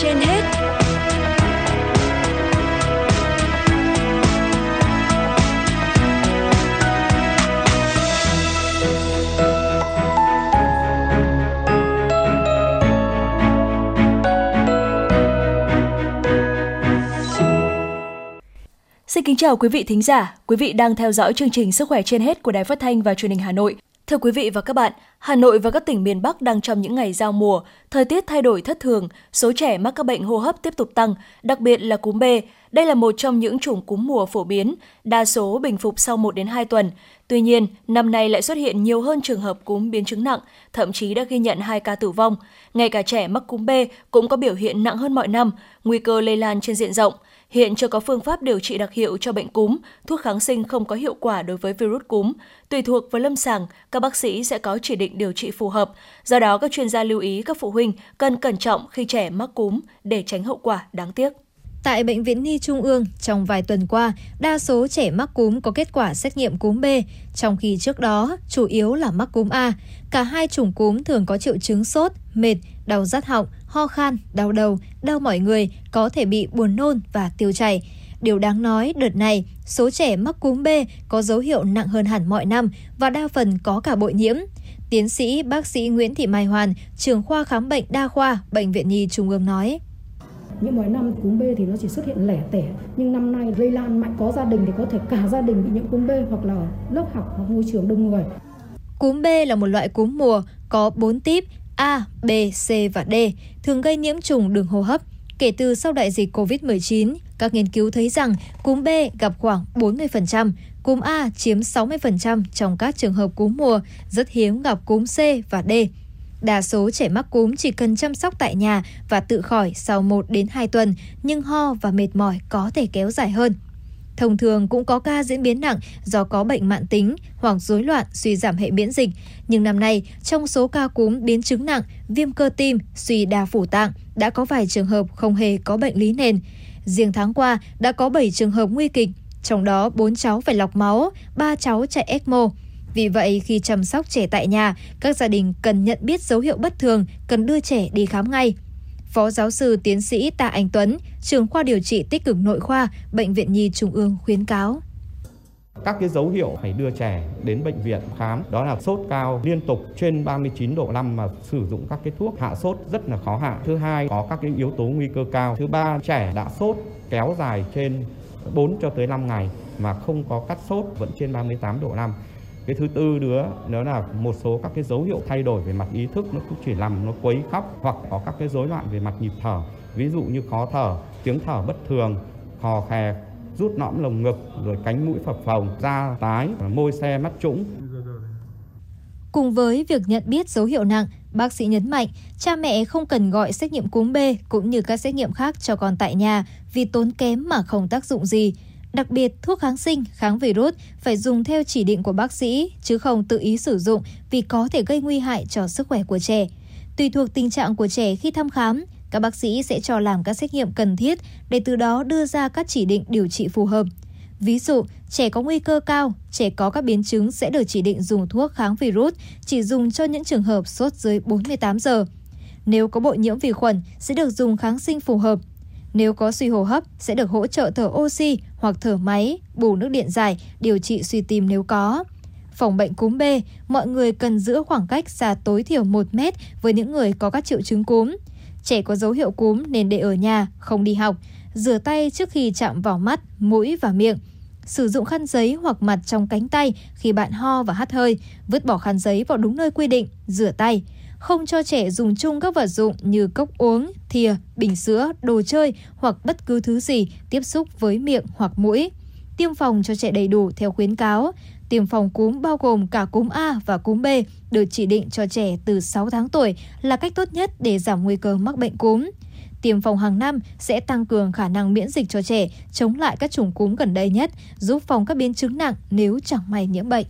trên hết. Xin kính chào quý vị thính giả, quý vị đang theo dõi chương trình Sức khỏe trên hết của Đài Phát thanh và Truyền hình Hà Nội. Thưa quý vị và các bạn, Hà Nội và các tỉnh miền Bắc đang trong những ngày giao mùa, thời tiết thay đổi thất thường, số trẻ mắc các bệnh hô hấp tiếp tục tăng, đặc biệt là cúm B. Đây là một trong những chủng cúm mùa phổ biến, đa số bình phục sau 1 đến 2 tuần. Tuy nhiên, năm nay lại xuất hiện nhiều hơn trường hợp cúm biến chứng nặng, thậm chí đã ghi nhận 2 ca tử vong. Ngay cả trẻ mắc cúm B cũng có biểu hiện nặng hơn mọi năm, nguy cơ lây lan trên diện rộng. Hiện chưa có phương pháp điều trị đặc hiệu cho bệnh cúm, thuốc kháng sinh không có hiệu quả đối với virus cúm. Tùy thuộc vào lâm sàng, các bác sĩ sẽ có chỉ định điều trị phù hợp. Do đó, các chuyên gia lưu ý các phụ huynh cần cẩn trọng khi trẻ mắc cúm để tránh hậu quả đáng tiếc. Tại Bệnh viện Nhi Trung ương, trong vài tuần qua, đa số trẻ mắc cúm có kết quả xét nghiệm cúm B, trong khi trước đó chủ yếu là mắc cúm A. Cả hai chủng cúm thường có triệu chứng sốt, mệt, đau rát họng, ho khan, đau đầu, đau mỏi người, có thể bị buồn nôn và tiêu chảy. Điều đáng nói, đợt này, số trẻ mắc cúm B có dấu hiệu nặng hơn hẳn mọi năm và đa phần có cả bội nhiễm. Tiến sĩ bác sĩ Nguyễn Thị Mai Hoàn, trưởng khoa khám bệnh đa khoa, Bệnh viện Nhi Trung ương nói. Những mỗi năm cúm B thì nó chỉ xuất hiện lẻ tẻ, nhưng năm nay lây lan mạnh có gia đình thì có thể cả gia đình bị nhiễm cúm B hoặc là lớp học hoặc môi trường đông người. Cúm B là một loại cúm mùa có 4 típ A, B, C và D, thường gây nhiễm trùng đường hô hấp. Kể từ sau đại dịch COVID-19, các nghiên cứu thấy rằng cúm B gặp khoảng 40%, cúm A chiếm 60% trong các trường hợp cúm mùa, rất hiếm gặp cúm C và D. Đa số trẻ mắc cúm chỉ cần chăm sóc tại nhà và tự khỏi sau 1 đến 2 tuần, nhưng ho và mệt mỏi có thể kéo dài hơn. Thông thường cũng có ca diễn biến nặng do có bệnh mãn tính hoặc rối loạn suy giảm hệ miễn dịch. Nhưng năm nay, trong số ca cúm biến chứng nặng, viêm cơ tim, suy đa phủ tạng, đã có vài trường hợp không hề có bệnh lý nền. Riêng tháng qua, đã có 7 trường hợp nguy kịch, trong đó 4 cháu phải lọc máu, 3 cháu chạy ECMO. Vì vậy, khi chăm sóc trẻ tại nhà, các gia đình cần nhận biết dấu hiệu bất thường, cần đưa trẻ đi khám ngay. Phó giáo sư tiến sĩ Tạ Anh Tuấn, trường khoa điều trị tích cực nội khoa, Bệnh viện Nhi Trung ương khuyến cáo. Các cái dấu hiệu phải đưa trẻ đến bệnh viện khám đó là sốt cao liên tục trên 39 độ 5 mà sử dụng các cái thuốc hạ sốt rất là khó hạ. Thứ hai có các cái yếu tố nguy cơ cao. Thứ ba trẻ đã sốt kéo dài trên 4 cho tới 5 ngày mà không có cắt sốt vẫn trên 38 độ 5 cái thứ tư nữa đó là một số các cái dấu hiệu thay đổi về mặt ý thức nó cũng chỉ làm nó quấy khóc hoặc có các cái rối loạn về mặt nhịp thở. Ví dụ như khó thở tiếng thở bất thường khò khè rút nõm lồng ngực rồi cánh mũi phập phồng da tái môi xe mắt trũng. Cùng với việc nhận biết dấu hiệu nặng, bác sĩ nhấn mạnh cha mẹ không cần gọi xét nghiệm cúm B cũng như các xét nghiệm khác cho con tại nhà vì tốn kém mà không tác dụng gì. Đặc biệt, thuốc kháng sinh, kháng virus phải dùng theo chỉ định của bác sĩ, chứ không tự ý sử dụng vì có thể gây nguy hại cho sức khỏe của trẻ. Tùy thuộc tình trạng của trẻ khi thăm khám, các bác sĩ sẽ cho làm các xét nghiệm cần thiết để từ đó đưa ra các chỉ định điều trị phù hợp. Ví dụ, trẻ có nguy cơ cao, trẻ có các biến chứng sẽ được chỉ định dùng thuốc kháng virus, chỉ dùng cho những trường hợp sốt dưới 48 giờ. Nếu có bội nhiễm vi khuẩn, sẽ được dùng kháng sinh phù hợp. Nếu có suy hô hấp, sẽ được hỗ trợ thở oxy hoặc thở máy, bù nước điện giải, điều trị suy tim nếu có. Phòng bệnh cúm B, mọi người cần giữ khoảng cách xa tối thiểu 1 mét với những người có các triệu chứng cúm. Trẻ có dấu hiệu cúm nên để ở nhà, không đi học. Rửa tay trước khi chạm vào mắt, mũi và miệng. Sử dụng khăn giấy hoặc mặt trong cánh tay khi bạn ho và hắt hơi. Vứt bỏ khăn giấy vào đúng nơi quy định, rửa tay không cho trẻ dùng chung các vật dụng như cốc uống, thìa, bình sữa, đồ chơi hoặc bất cứ thứ gì tiếp xúc với miệng hoặc mũi. Tiêm phòng cho trẻ đầy đủ theo khuyến cáo. Tiêm phòng cúm bao gồm cả cúm A và cúm B được chỉ định cho trẻ từ 6 tháng tuổi là cách tốt nhất để giảm nguy cơ mắc bệnh cúm. Tiêm phòng hàng năm sẽ tăng cường khả năng miễn dịch cho trẻ chống lại các chủng cúm gần đây nhất, giúp phòng các biến chứng nặng nếu chẳng may nhiễm bệnh.